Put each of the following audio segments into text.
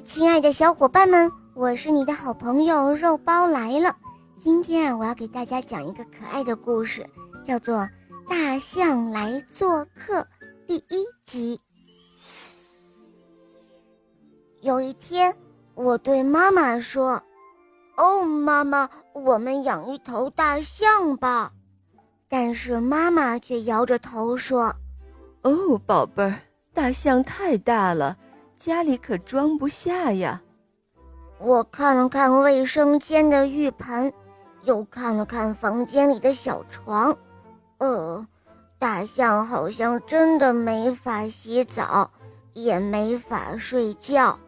亲爱的小伙伴们，我是你的好朋友肉包来了。今天啊，我要给大家讲一个可爱的故事，叫做《大象来做客》第一集。有一天，我对妈妈说：“哦，妈妈，我们养一头大象吧。”但是妈妈却摇着头说：“哦，宝贝儿，大象太大了。”家里可装不下呀！我看了看卫生间的浴盆，又看了看房间里的小床，呃，大象好像真的没法洗澡，也没法睡觉。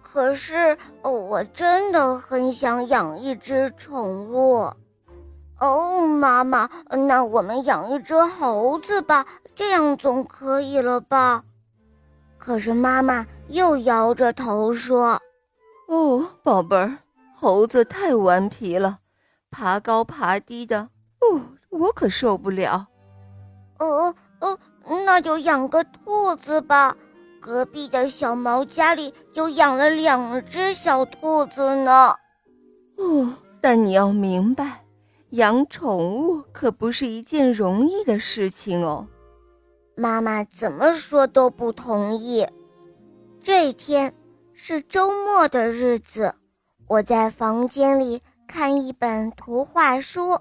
可是，哦，我真的很想养一只宠物。哦，妈妈，那我们养一只猴子吧，这样总可以了吧？可是妈妈又摇着头说：“哦，宝贝儿，猴子太顽皮了，爬高爬低的，哦，我可受不了。”“哦哦，那就养个兔子吧。隔壁的小毛家里就养了两只小兔子呢。”“哦，但你要明白，养宠物可不是一件容易的事情哦。”妈妈怎么说都不同意。这天是周末的日子，我在房间里看一本图画书。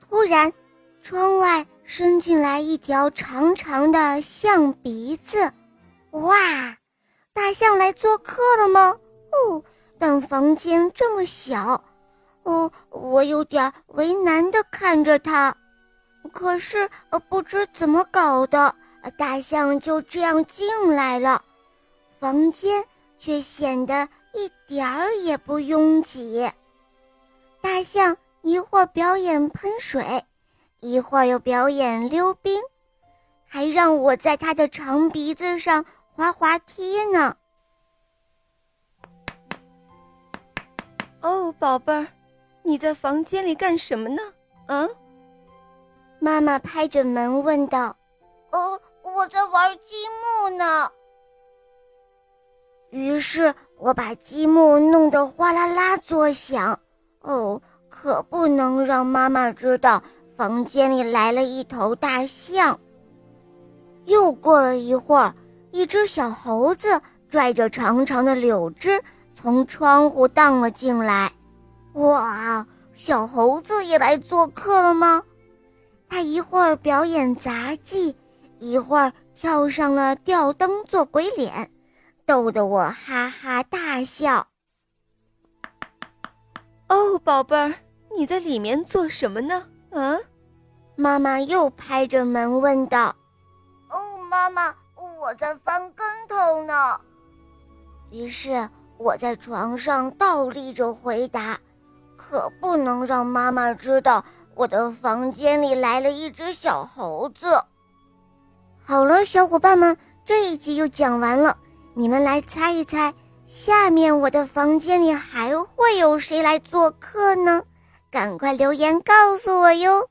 突然，窗外伸进来一条长长的象鼻子。哇，大象来做客了吗？哦，但房间这么小，哦，我有点为难的看着它。可是，呃，不知怎么搞的，大象就这样进来了，房间却显得一点儿也不拥挤。大象一会儿表演喷水，一会儿又表演溜冰，还让我在它的长鼻子上滑滑梯呢。哦，宝贝儿，你在房间里干什么呢？嗯？妈妈拍着门问道：“哦，我在玩积木呢。”于是我把积木弄得哗啦啦作响。哦，可不能让妈妈知道房间里来了一头大象。又过了一会儿，一只小猴子拽着长长的柳枝从窗户荡了进来。哇，小猴子也来做客了吗？他一会儿表演杂技，一会儿跳上了吊灯做鬼脸，逗得我哈哈大笑。哦，宝贝儿，你在里面做什么呢？啊，妈妈又拍着门问道。哦，妈妈，我在翻跟头呢。于是我在床上倒立着回答，可不能让妈妈知道。我的房间里来了一只小猴子。好了，小伙伴们，这一集就讲完了。你们来猜一猜，下面我的房间里还会有谁来做客呢？赶快留言告诉我哟！